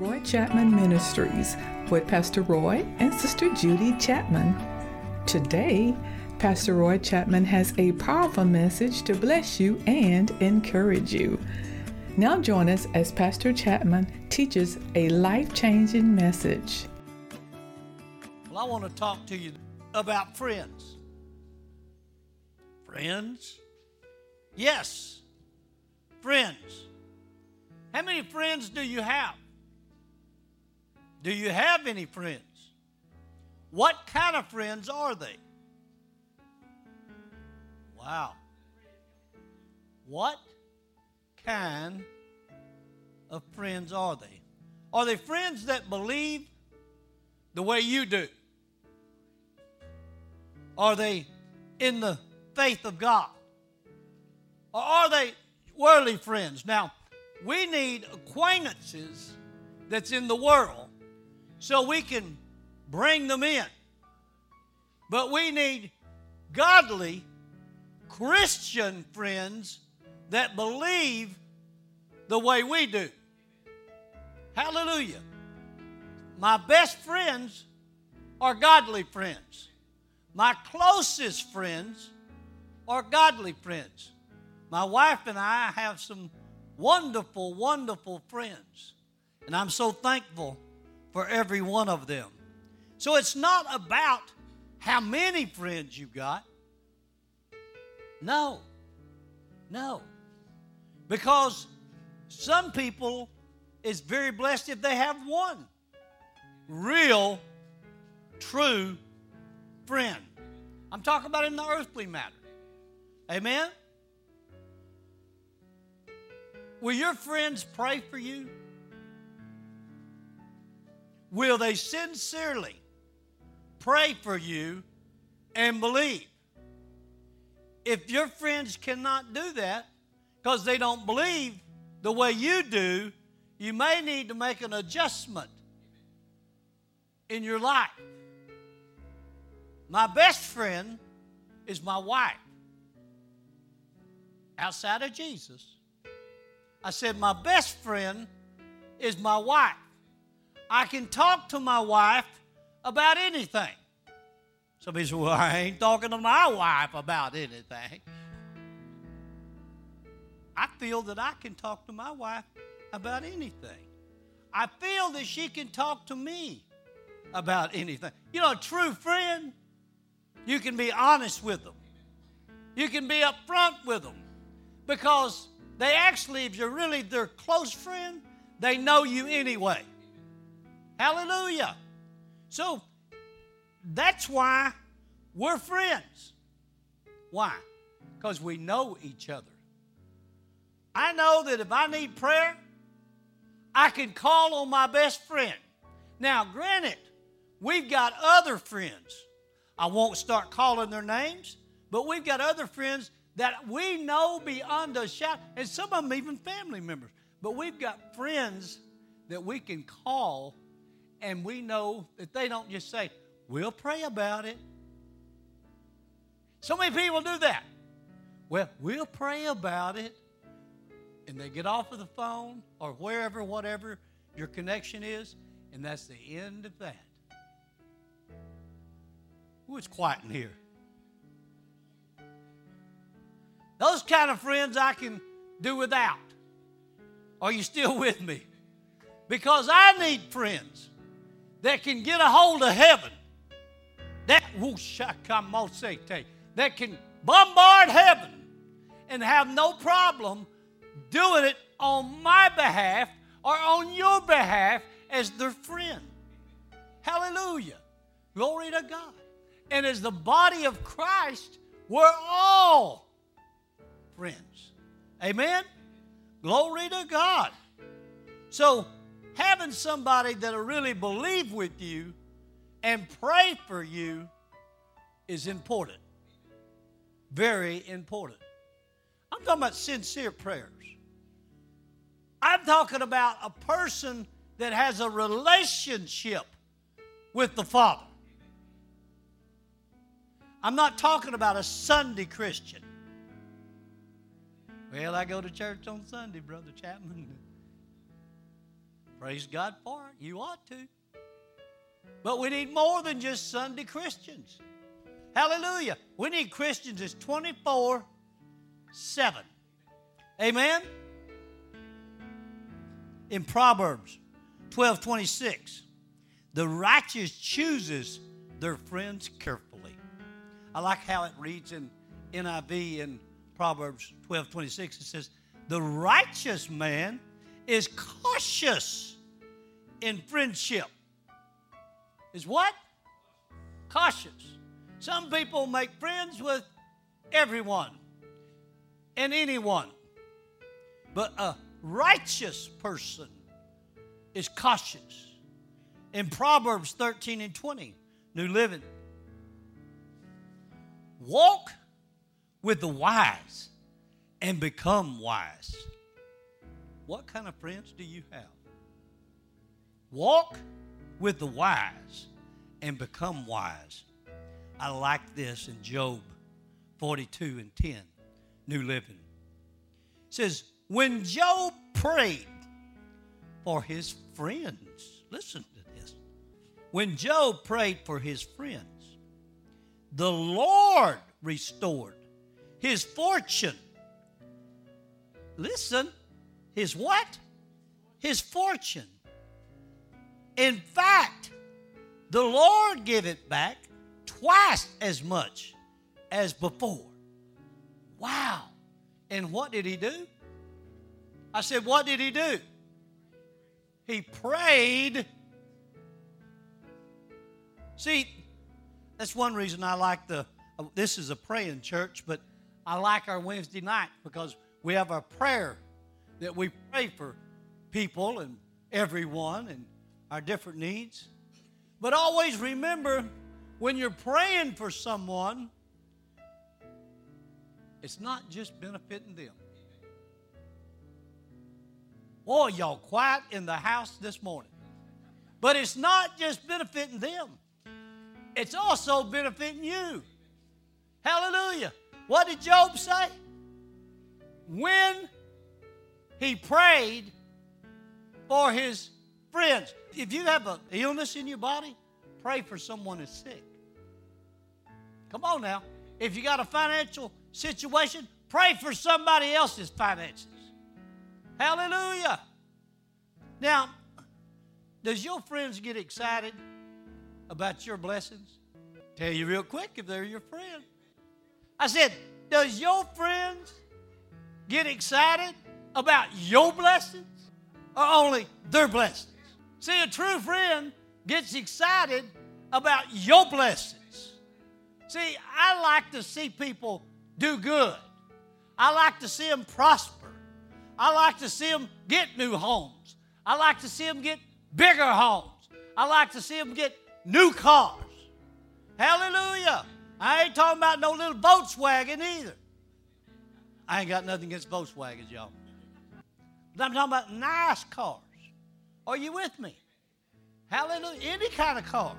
Roy Chapman Ministries with Pastor Roy and Sister Judy Chapman. Today, Pastor Roy Chapman has a powerful message to bless you and encourage you. Now, join us as Pastor Chapman teaches a life changing message. Well, I want to talk to you about friends. Friends? Yes, friends. How many friends do you have? Do you have any friends? What kind of friends are they? Wow. What kind of friends are they? Are they friends that believe the way you do? Are they in the faith of God? Or are they worldly friends? Now, we need acquaintances that's in the world so we can bring them in. But we need godly Christian friends that believe the way we do. Hallelujah. My best friends are godly friends. My closest friends are godly friends. My wife and I have some wonderful, wonderful friends. And I'm so thankful for every one of them. So it's not about how many friends you got. No. No. Because some people is very blessed if they have one real, true friend. I'm talking about in the earthly matter. Amen? Will your friends pray for you? Will they sincerely pray for you and believe? If your friends cannot do that because they don't believe the way you do, you may need to make an adjustment in your life. My best friend is my wife. Outside of Jesus, I said, My best friend is my wife. I can talk to my wife about anything. Somebody said, Well, I ain't talking to my wife about anything. I feel that I can talk to my wife about anything. I feel that she can talk to me about anything. You know, a true friend, you can be honest with them, you can be upfront with them because they actually, if you're really their close friend, they know you anyway. Hallelujah. So that's why we're friends. Why? Because we know each other. I know that if I need prayer, I can call on my best friend. Now, granted, we've got other friends. I won't start calling their names, but we've got other friends that we know beyond a shadow, and some of them even family members. But we've got friends that we can call, and we know that they don't just say, We'll pray about it. So many people do that. Well, we'll pray about it. And they get off of the phone or wherever, whatever your connection is, and that's the end of that. Ooh, it's quiet in here. Those kind of friends I can do without. Are you still with me? Because I need friends that can get a hold of heaven. That that can bombard heaven and have no problem doing it on my behalf or on your behalf as their friend. Hallelujah. Glory to God. And as the body of Christ, we're all friends. Amen? Glory to God. So, having somebody that'll really believe with you and pray for you is important. Very important. I'm talking about sincere prayers. I'm talking about a person that has a relationship with the Father. I'm not talking about a Sunday Christian. Well, I go to church on Sunday, Brother Chapman. Praise God for it. You ought to. But we need more than just Sunday Christians. Hallelujah. We need Christians that's 24 7. Amen? In Proverbs 12 26, the righteous chooses their friends carefully. I like how it reads in NIV in Proverbs 12 26. It says, The righteous man is cautious in friendship. Is what? Cautious. Some people make friends with everyone and anyone. But a righteous person is cautious. In Proverbs 13 and 20, New Living, walk with the wise and become wise. What kind of friends do you have? Walk with the wise and become wise. I like this in Job 42 and 10, New Living. It says, When Job prayed for his friends, listen to this. When Job prayed for his friends, the Lord restored his fortune. Listen, his what? His fortune. In fact, the Lord gave it back twice as much as before. Wow. And what did he do? I said, What did he do? He prayed. See, that's one reason I like the, uh, this is a praying church, but I like our Wednesday night because we have our prayer that we pray for people and everyone and our different needs. But always remember when you're praying for someone, it's not just benefiting them. Boy, y'all quiet in the house this morning. But it's not just benefiting them, it's also benefiting you. Hallelujah. What did Job say? When he prayed for his friends. If you have an illness in your body, pray for someone that's sick. Come on now. If you got a financial situation, pray for somebody else's finances. Hallelujah. Now, does your friends get excited about your blessings? Tell you real quick if they're your friend. I said, does your friends get excited about your blessings or only their blessings? See, a true friend gets excited about your blessings. See, I like to see people do good. I like to see them prosper. I like to see them get new homes. I like to see them get bigger homes. I like to see them get new cars. Hallelujah. I ain't talking about no little Volkswagen either. I ain't got nothing against Volkswagens, y'all. But I'm talking about nice cars. Are you with me? Hallelujah. Any kind of car.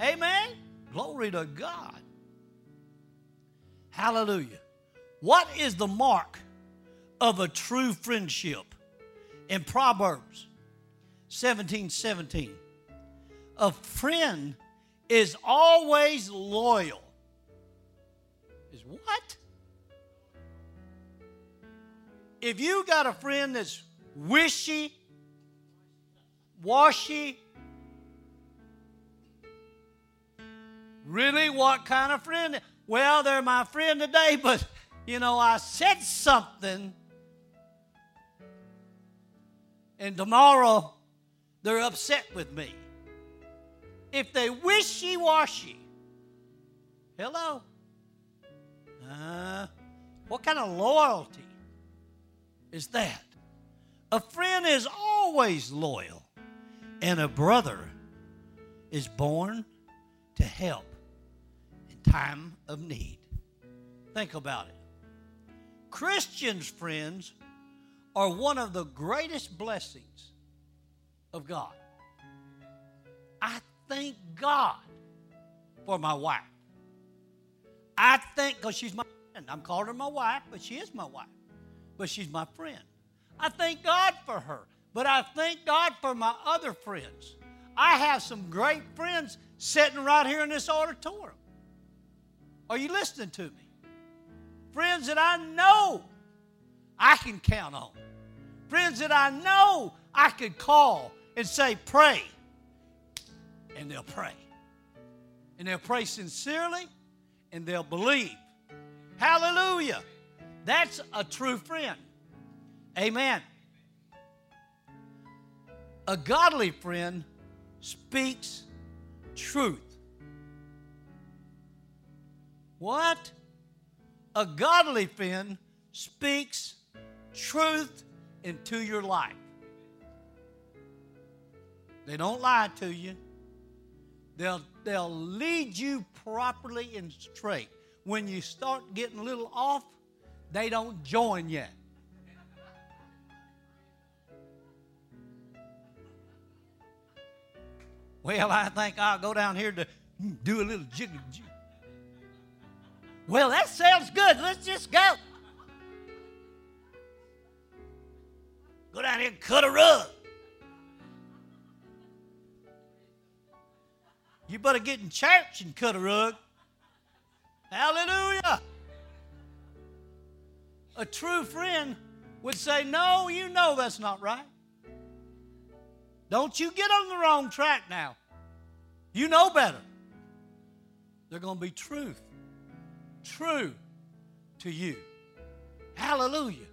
Amen. Glory to God. Hallelujah. What is the mark of a true friendship? In Proverbs 17 17, a friend is always loyal. Is what? If you got a friend that's wishy, washy, really what kind of friend? Well, they're my friend today, but you know, I said something, and tomorrow they're upset with me. If they wishy washy, hello? Uh, what kind of loyalty is that? A friend is always loyal, and a brother is born to help in time of need. Think about it. Christians, friends, are one of the greatest blessings of God. I thank God for my wife. I think, because she's my friend. I'm calling her my wife, but she is my wife. But she's my friend. I thank God for her. But I thank God for my other friends. I have some great friends sitting right here in this auditorium. Are you listening to me? Friends that I know I can count on. Friends that I know I could call and say, pray. And they'll pray. And they'll pray sincerely and they'll believe. Hallelujah. That's a true friend. Amen. A godly friend speaks truth. What? A godly friend speaks truth into your life. They don't lie to you. They'll, they'll lead you properly and straight. When you start getting a little off, they don't join yet. Well, I think I'll go down here to do a little jiggle. Well, that sounds good. Let's just go. Go down here and cut a rug. You better get in church and cut a rug. Hallelujah. A true friend would say, No, you know that's not right. Don't you get on the wrong track now. You know better. They're going to be truth. True to you. Hallelujah.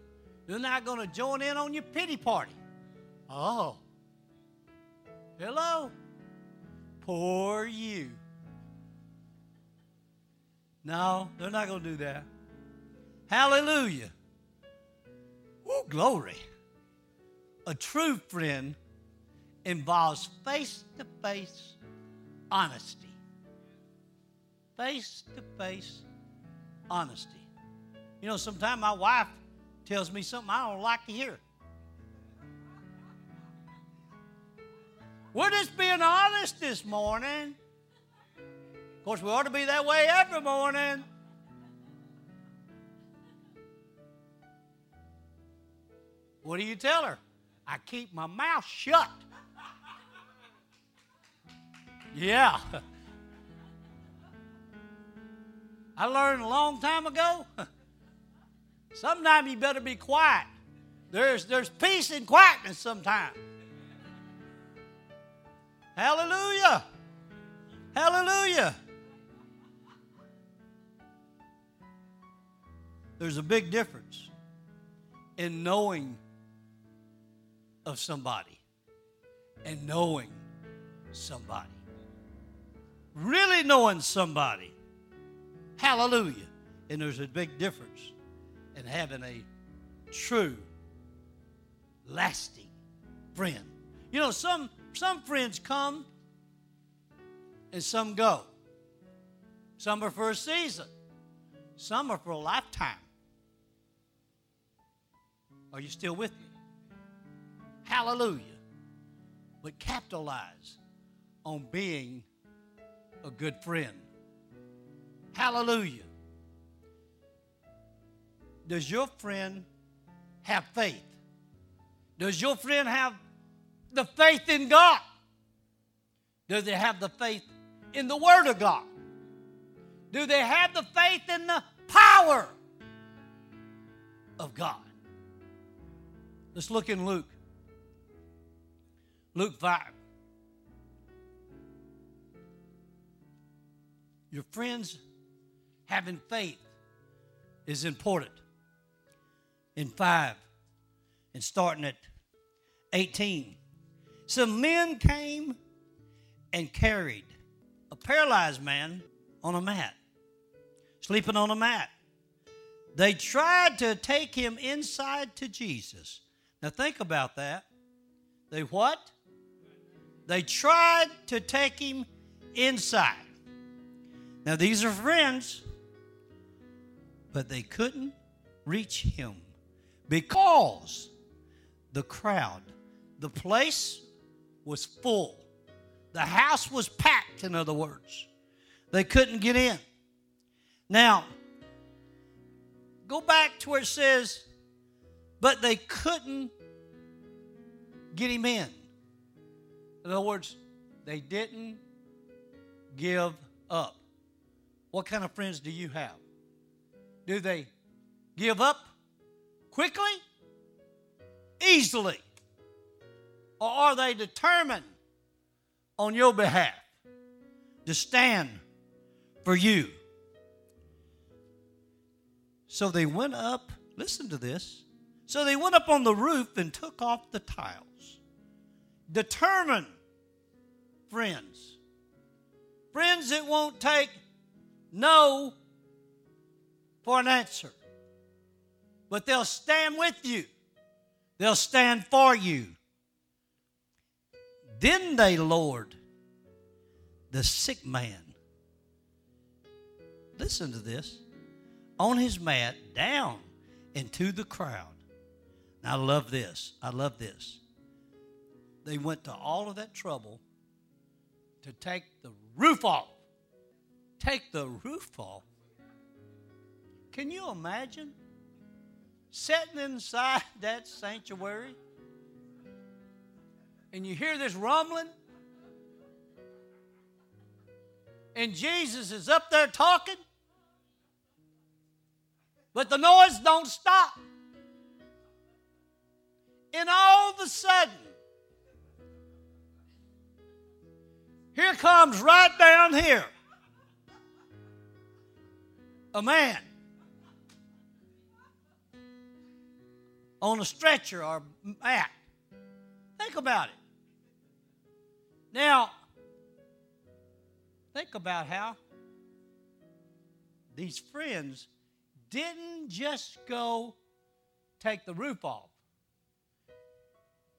They're not going to join in on your pity party. Oh. Hello. Poor you. No, they're not going to do that. Hallelujah. Oh, glory. A true friend involves face to face honesty. Face to face honesty. You know, sometimes my wife tells me something I don't like to hear. We're just being honest this morning. Of course, we ought to be that way every morning. What do you tell her? I keep my mouth shut. Yeah. I learned a long time ago. Sometimes you better be quiet. There's, there's peace in quietness sometimes. Hallelujah. Hallelujah. There's a big difference in knowing of somebody and knowing somebody. Really knowing somebody. Hallelujah. And there's a big difference in having a true, lasting friend. You know, some some friends come and some go. Some are for a season, some are for a lifetime. Are you still with me? Hallelujah. But capitalize on being a good friend. Hallelujah. Does your friend have faith? Does your friend have the faith in God? Does they have the faith in the Word of God? Do they have the faith in the power of God? Let's look in Luke. Luke 5. Your friends having faith is important. In 5 and starting at 18. Some men came and carried a paralyzed man on a mat, sleeping on a mat. They tried to take him inside to Jesus. Now think about that. They what? They tried to take him inside. Now these are friends, but they couldn't reach him because the crowd, the place was full. The house was packed, in other words. They couldn't get in. Now, go back to where it says, but they couldn't get him in. In other words, they didn't give up. What kind of friends do you have? Do they give up quickly, easily? Or are they determined on your behalf to stand for you? So they went up, listen to this. So they went up on the roof and took off the tiles. Determined friends. Friends that won't take no for an answer, but they'll stand with you, they'll stand for you. Then they lowered the sick man. Listen to this on his mat down into the crowd. I love this. I love this. They went to all of that trouble to take the roof off. Take the roof off. Can you imagine sitting inside that sanctuary and you hear this rumbling? And Jesus is up there talking? But the noise don't stop. And all of a sudden, here comes right down here a man on a stretcher or mat. Think about it. Now, think about how these friends didn't just go take the roof off.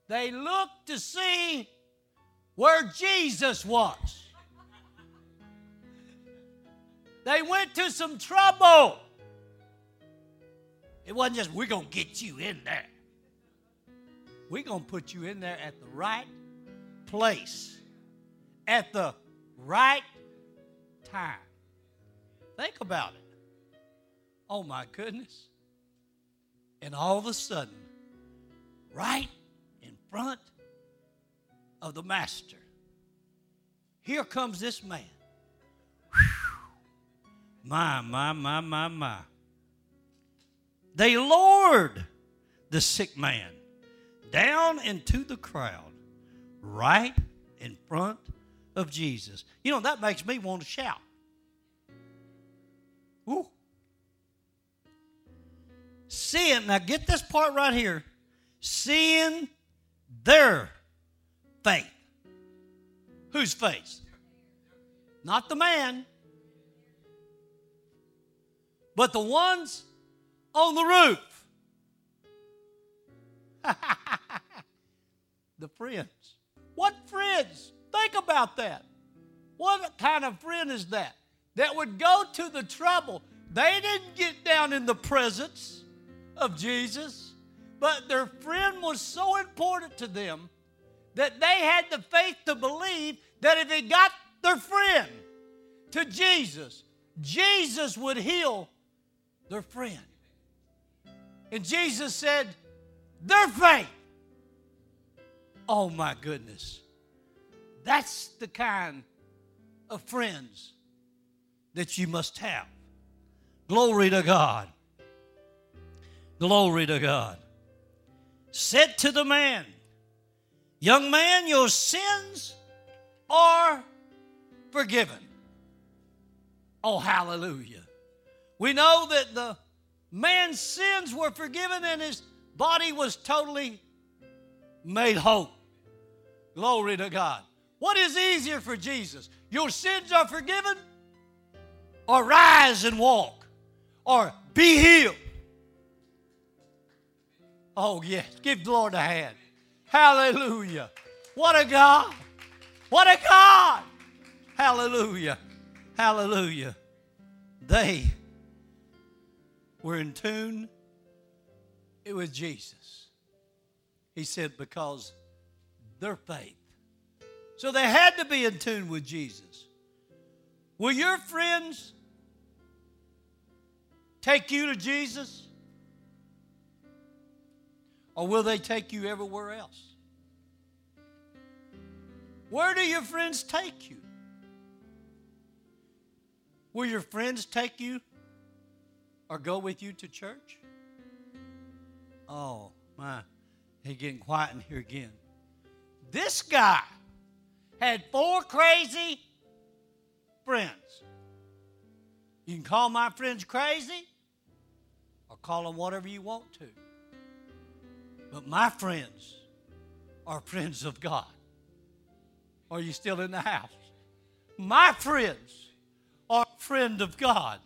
They looked to see where Jesus was. They went to some trouble. It wasn't just, we're going to get you in there. We're going to put you in there at the right place, at the right time. Think about it. Oh my goodness. And all of a sudden, right in front of the master, here comes this man. My, my, my, my, my. They lowered the sick man down into the crowd, right in front of Jesus. You know, that makes me want to shout. Ooh seeing, now get this part right here, seeing their faith. Whose faith? Not the man, but the ones on the roof. the friends. What friends? Think about that. What kind of friend is that? That would go to the trouble. They didn't get down in the presence of Jesus, but their friend was so important to them that they had the faith to believe that if they got their friend to Jesus, Jesus would heal their friend. And Jesus said, Their faith. Oh my goodness. That's the kind of friends that you must have. Glory to God. Glory to God. Said to the man, Young man, your sins are forgiven. Oh, hallelujah. We know that the man's sins were forgiven and his body was totally made whole. Glory to God. What is easier for Jesus? Your sins are forgiven, or rise and walk, or be healed. Oh, yes. Give the Lord a hand. Hallelujah. What a God. What a God. Hallelujah. Hallelujah. They were in tune it was Jesus. He said, because their faith. So they had to be in tune with Jesus. Will your friends take you to Jesus? Or will they take you everywhere else? Where do your friends take you? Will your friends take you or go with you to church? Oh, my. He's getting quiet in here again. This guy had four crazy friends. You can call my friends crazy or call them whatever you want to. But my friends are friends of God. Are you still in the house? My friends are friend of God.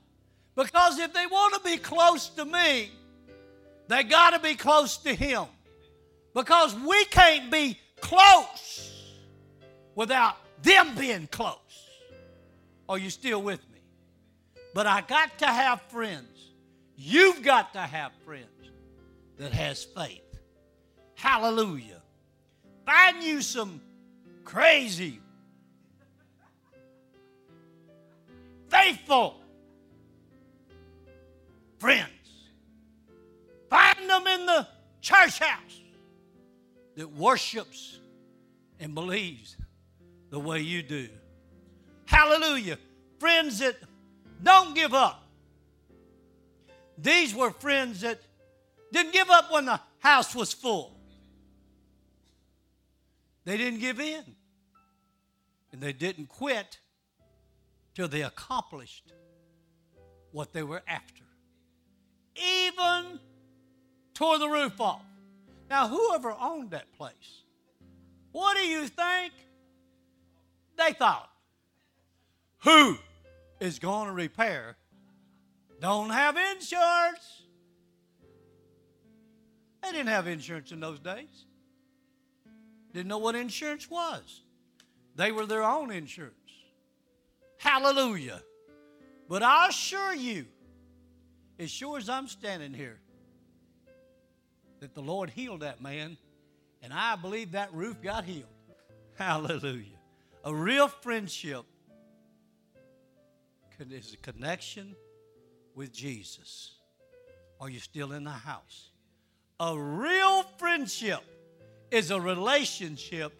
Because if they want to be close to me, they got to be close to Him. Because we can't be close without them being close. Are you still with me? But I got to have friends. You've got to have friends that has faith. Hallelujah. Find you some crazy, faithful friends. Find them in the church house that worships and believes the way you do. Hallelujah. Friends that don't give up. These were friends that didn't give up when the house was full. They didn't give in. And they didn't quit till they accomplished what they were after. Even tore the roof off. Now, whoever owned that place, what do you think they thought? Who is going to repair? Don't have insurance. They didn't have insurance in those days. Didn't know what insurance was. They were their own insurance. Hallelujah. But I assure you, as sure as I'm standing here, that the Lord healed that man, and I believe that roof got healed. Hallelujah. A real friendship is a connection with Jesus. Are you still in the house? A real friendship is a relationship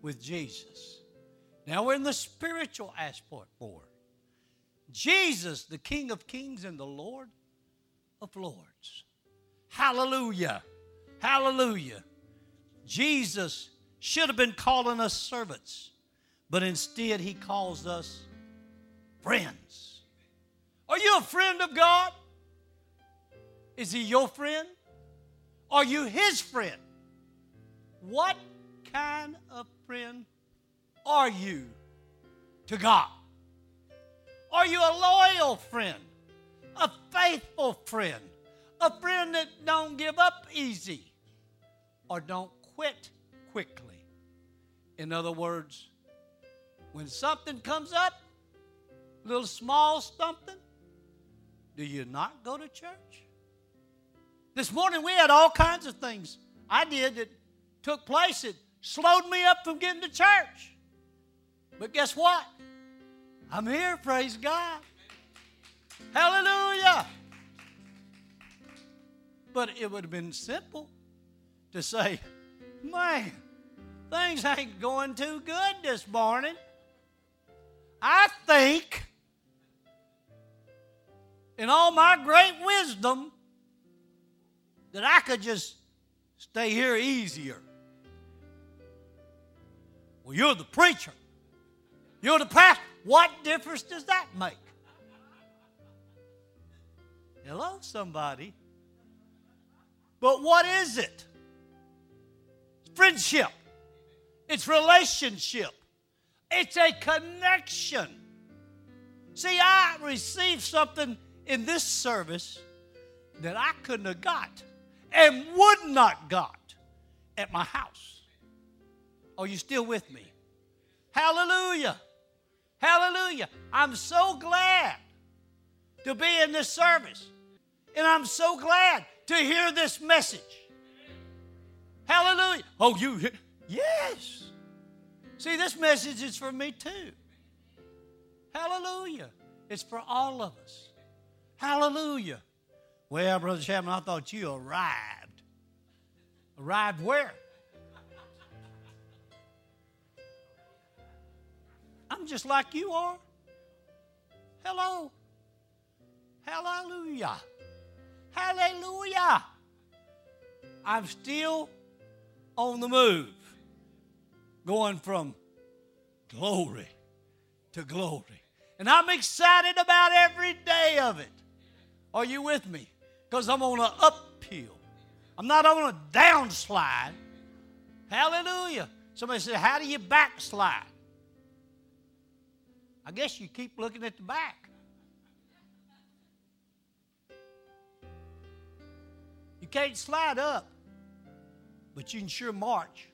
with Jesus. Now we're in the spiritual aspect for it. Jesus, the King of Kings and the Lord of Lords. Hallelujah. Hallelujah. Jesus should have been calling us servants, but instead he calls us friends. Are you a friend of God? Is he your friend? Are you his friend? What kind of friend are you to God? Are you a loyal friend? A faithful friend? A friend that don't give up easy or don't quit quickly? In other words, when something comes up, little small something, do you not go to church? This morning we had all kinds of things I did that took place it slowed me up from getting to church. But guess what? I'm here, praise God. Hallelujah. But it would have been simple to say, man, things ain't going too good this morning. I think, in all my great wisdom, that I could just stay here easier. Well, you're the preacher. You're the pastor. What difference does that make? Hello, somebody. But what is it? It's friendship. It's relationship. It's a connection. See, I received something in this service that I couldn't have got and would not got at my house. Are you still with me? Hallelujah. Hallelujah. I'm so glad to be in this service. And I'm so glad to hear this message. Hallelujah. Oh, you, yes. See, this message is for me too. Hallelujah. It's for all of us. Hallelujah. Well, Brother Chapman, I thought you arrived. Arrived where? I'm just like you are. Hello. Hallelujah. Hallelujah. I'm still on the move, going from glory to glory. And I'm excited about every day of it. Are you with me? Because I'm on an uphill. I'm not on a downslide. Hallelujah. Somebody said, How do you backslide? I guess you keep looking at the back. You can't slide up, but you can sure march.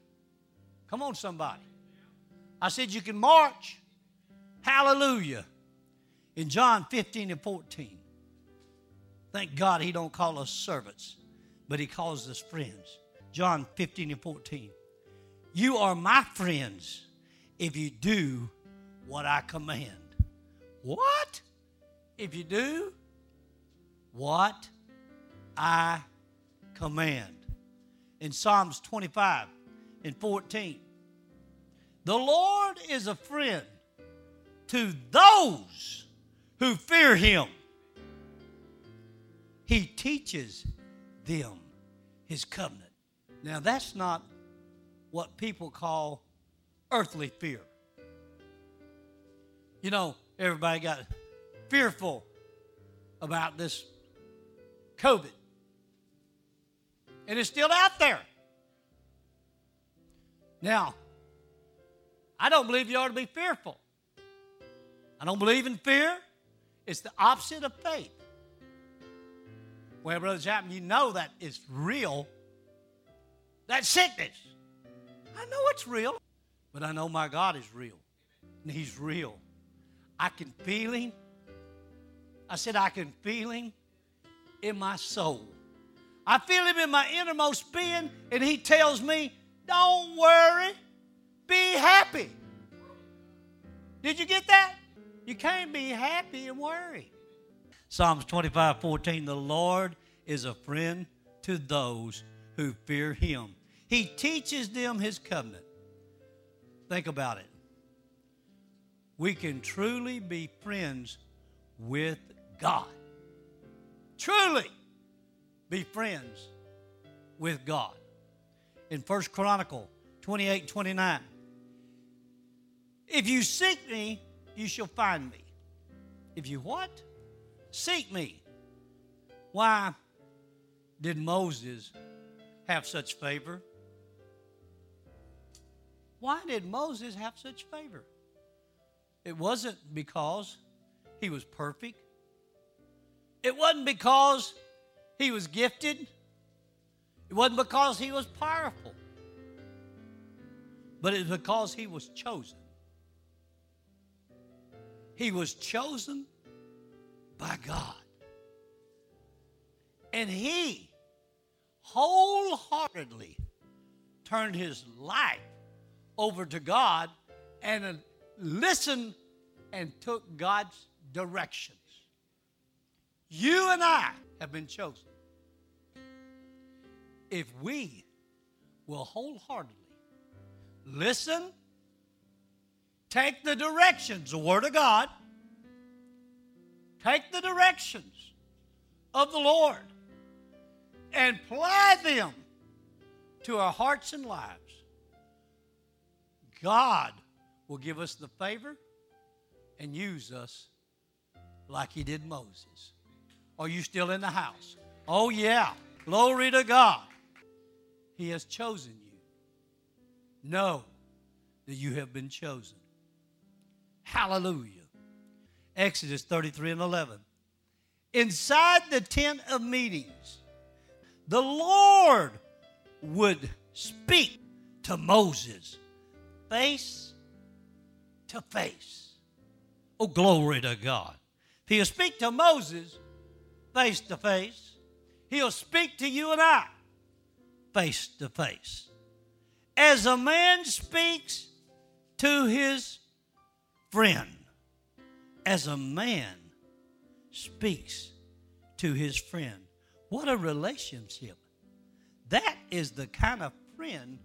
Come on, somebody. I said you can march. Hallelujah. In John 15 and 14. Thank God he don't call us servants, but he calls us friends. John 15 and 14. You are my friends if you do what I command. What? If you do what I command. In Psalms 25 and 14, the Lord is a friend to those who fear him. He teaches them his covenant. Now, that's not what people call earthly fear. You know, everybody got fearful about this COVID. And it's still out there. Now, I don't believe you ought to be fearful. I don't believe in fear. It's the opposite of faith. Well, Brother Chapman, you know that it's real. That sickness. I know it's real, but I know my God is real. And He's real. I can feel Him. I said, I can feel Him in my soul. I feel Him in my innermost being, and He tells me, Don't worry, be happy. Did you get that? You can't be happy and worry. Psalms 25 14, the Lord is a friend to those who fear Him. He teaches them His covenant. Think about it we can truly be friends with God. Truly be friends with God. In First Chronicle 28 29, if you seek me, you shall find me. If you what? Seek me. Why did Moses have such favor? Why did Moses have such favor? It wasn't because he was perfect. It wasn't because he was gifted. It wasn't because he was powerful. But it's because he was chosen. He was chosen by God. And he wholeheartedly turned his life over to God and listened and took God's directions. You and I have been chosen. If we will wholeheartedly listen, take the directions, the Word of God, take the directions of the Lord, and apply them to our hearts and lives, God will give us the favor and use us like he did Moses. Are you still in the house? Oh, yeah. Glory to God. He has chosen you. Know that you have been chosen. Hallelujah. Exodus 33 and 11. Inside the tent of meetings, the Lord would speak to Moses face to face. Oh, glory to God. He'll speak to Moses face to face. He'll speak to you and I face to face. As a man speaks to his friend, as a man speaks to his friend. What a relationship. That is the kind of friend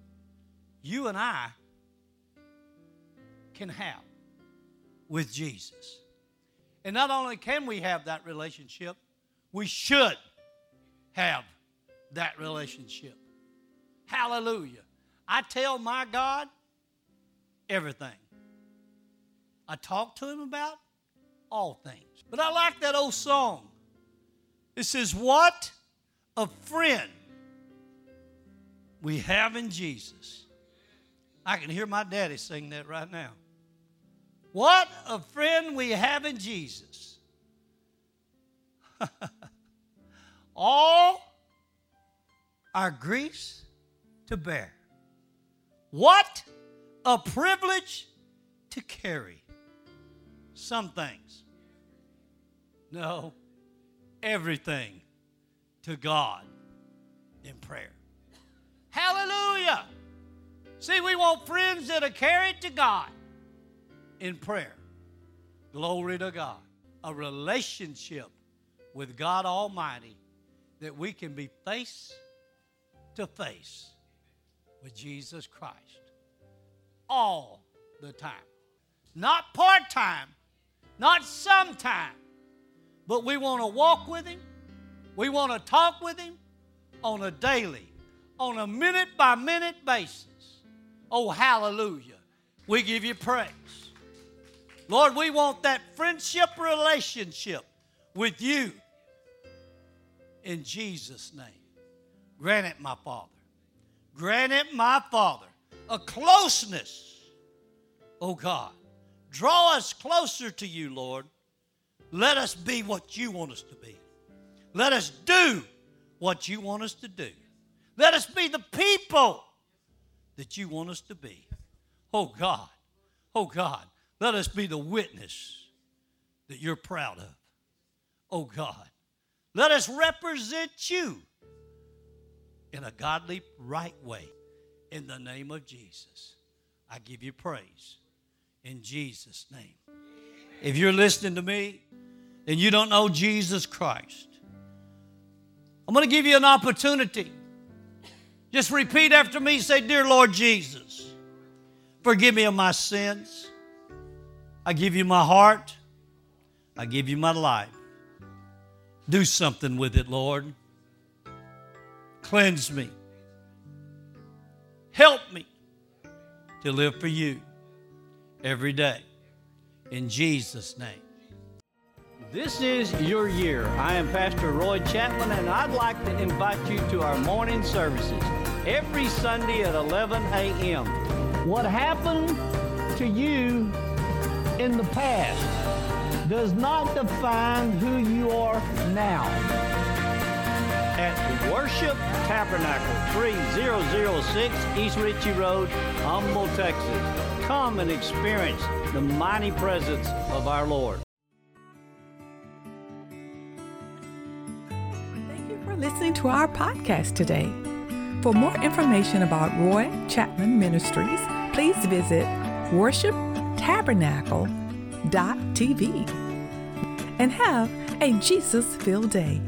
you and I can have. with Jesus. And not only can we have that relationship, we should have that relationship. Hallelujah. I tell my God everything. I talk to him about all things. But I like that old song. It says, What a friend we have in Jesus. I can hear my daddy sing that right now. What a friend we have in Jesus. All our griefs to bear. What a privilege to carry. Some things. No, everything to God in prayer. Hallelujah. See, we want friends that are carried to God in prayer. Glory to God. A relationship with God Almighty that we can be face to face with Jesus Christ all the time. Not part time, not sometime, but we want to walk with Him. We want to talk with Him on a daily, on a minute by minute basis. Oh, hallelujah. We give you praise. Lord, we want that friendship relationship with you in Jesus' name. Grant it, my Father. Grant it, my Father, a closeness, oh God. Draw us closer to you, Lord. Let us be what you want us to be. Let us do what you want us to do. Let us be the people that you want us to be. Oh God, oh God, let us be the witness that you're proud of. Oh God, let us represent you in a godly, right way. In the name of Jesus, I give you praise. In Jesus' name. If you're listening to me and you don't know Jesus Christ, I'm going to give you an opportunity. Just repeat after me say, Dear Lord Jesus, forgive me of my sins. I give you my heart. I give you my life. Do something with it, Lord. Cleanse me. Help me to live for you every day. In Jesus' name. This is your year. I am Pastor Roy Chapman, and I'd like to invite you to our morning services every Sunday at 11 a.m. What happened to you in the past does not define who you are now. At Worship Tabernacle, 3006 East Ritchie Road, Humble, Texas. Come and experience the mighty presence of our Lord. Thank you for listening to our podcast today. For more information about Roy Chapman Ministries, please visit worshiptabernacle.tv and have a Jesus filled day.